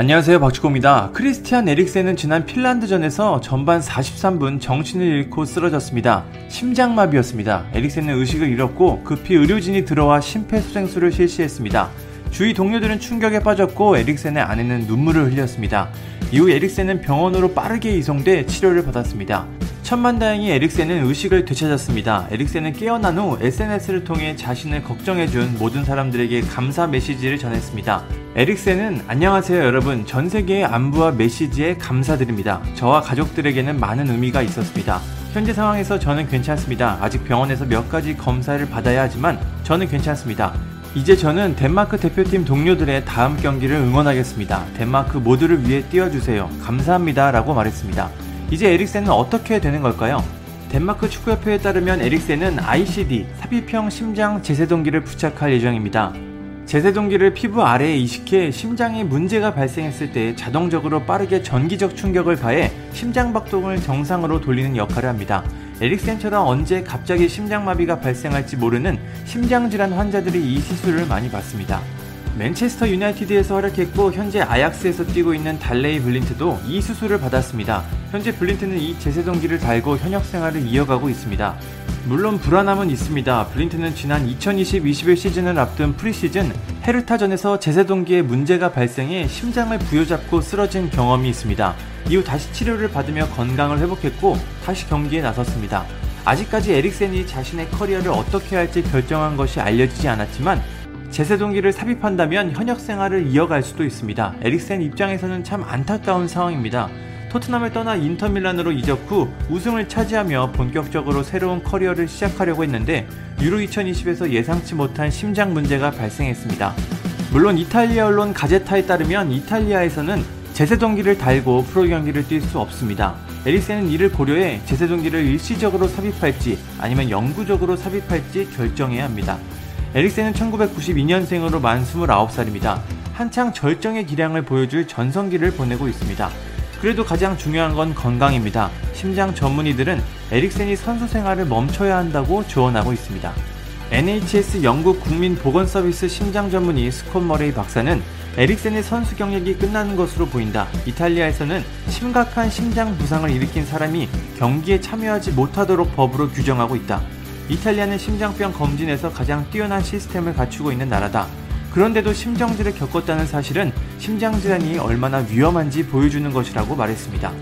안녕하세요 박주호입니다. 크리스티안 에릭센은 지난 핀란드전에서 전반 43분 정신을 잃고 쓰러졌습니다. 심장마비였습니다. 에릭센은 의식을 잃었고 급히 의료진이 들어와 심폐소생술을 실시했습니다. 주위 동료들은 충격에 빠졌고 에릭센의 아내는 눈물을 흘렸습니다. 이후 에릭센은 병원으로 빠르게 이송돼 치료를 받았습니다. 천만다행히 에릭센은 의식을 되찾았습니다. 에릭센은 깨어난 후 SNS를 통해 자신을 걱정해준 모든 사람들에게 감사 메시지를 전했습니다. 에릭센은 안녕하세요 여러분 전 세계의 안부와 메시지에 감사드립니다. 저와 가족들에게는 많은 의미가 있었습니다. 현재 상황에서 저는 괜찮습니다. 아직 병원에서 몇 가지 검사를 받아야 하지만 저는 괜찮습니다. 이제 저는 덴마크 대표팀 동료들의 다음 경기를 응원하겠습니다. 덴마크 모두를 위해 뛰어주세요. 감사합니다. 라고 말했습니다. 이제 에릭센은 어떻게 되는 걸까요? 덴마크 축구협회에 따르면 에릭센은 ICD, 삽입형 심장 제세동기를 부착할 예정입니다. 제세동기를 피부 아래에 이식해 심장에 문제가 발생했을 때 자동적으로 빠르게 전기적 충격을 가해 심장박동을 정상으로 돌리는 역할을 합니다. 에릭센처럼 언제 갑자기 심장마비가 발생할지 모르는 심장질환 환자들이 이 시술을 많이 받습니다. 맨체스터 유나이티드에서 활약했고 현재 아약스에서 뛰고 있는 달레이 블린트도 이 수술을 받았습니다. 현재 블린트는 이 제세동기를 달고 현역 생활을 이어가고 있습니다. 물론 불안함은 있습니다. 블린트는 지난 2020-21 시즌을 앞둔 프리시즌 헤르타전에서 제세동기에 문제가 발생해 심장을 부여잡고 쓰러진 경험이 있습니다. 이후 다시 치료를 받으며 건강을 회복했고 다시 경기에 나섰습니다. 아직까지 에릭센이 자신의 커리어를 어떻게 할지 결정한 것이 알려지지 않았지만 제세동기를 삽입한다면 현역 생활을 이어갈 수도 있습니다. 에릭센 입장에서는 참 안타까운 상황입니다. 토트넘을 떠나 인터밀란으로 이적 후 우승을 차지하며 본격적으로 새로운 커리어를 시작하려고 했는데 유로 2020에서 예상치 못한 심장 문제가 발생했습니다. 물론 이탈리아 언론 가제타에 따르면 이탈리아에서는 제세동기를 달고 프로 경기를 뛸 수 없습니다. 에릭센은 이를 고려해 제세동기를 일시적으로 삽입할지 아니면 영구적으로 삽입할지 결정해야 합니다. 에릭센은 1992년생으로 만 29살입니다. 한창 절정의 기량을 보여줄 전성기를 보내고 있습니다. 그래도 가장 중요한 건 건강입니다. 심장 전문의들은 에릭센이 선수 생활을 멈춰야 한다고 조언하고 있습니다. NHS 영국 국민 보건 서비스 심장 전문의 스콧 머레이 박사는 에릭센의 선수 경력이 끝나는 것으로 보인다. 이탈리아에서는 심각한 심장 부상을 일으킨 사람이 경기에 참여하지 못하도록 법으로 규정하고 있다. 이탈리아는 심장병 검진에서 가장 뛰어난 시스템을 갖추고 있는 나라다. 그런데도 심정지를 겪었다는 사실은 심장질환이 얼마나 위험한지 보여주는 것이라고 말했습니다.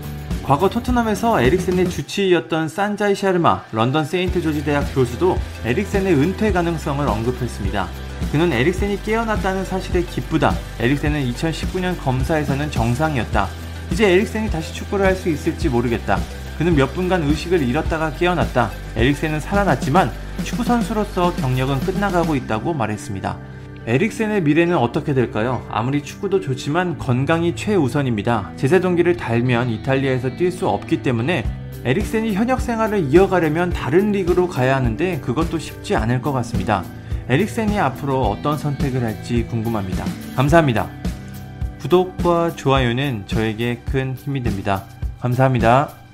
과거 토트넘에서 에릭센의 주치의였던 산자이 샤르마 런던 세인트 조지 대학 교수도 에릭센의 은퇴 가능성을 언급했습니다. 그는 에릭센이 깨어났다는 사실에 기쁘다. 에릭센은 2019년 검사에서는 정상이었다. 이제 에릭센이 다시 축구를 할 수 있을지 모르겠다. 그는 몇 분간 의식을 잃었다가 깨어났다. 에릭센은 살아났지만 축구 선수로서 경력은 끝나가고 있다고 말했습니다. 에릭센의 미래는 어떻게 될까요? 아무리 축구도 좋지만 건강이 최우선입니다. 제세 동기를 달면 이탈리아에서 뛸 수 없기 때문에 에릭센이 현역 생활을 이어가려면 다른 리그로 가야 하는데 그것도 쉽지 않을 것 같습니다. 에릭센이 앞으로 어떤 선택을 할지 궁금합니다. 감사합니다. 구독과 좋아요는 저에게 큰 힘이 됩니다. 감사합니다.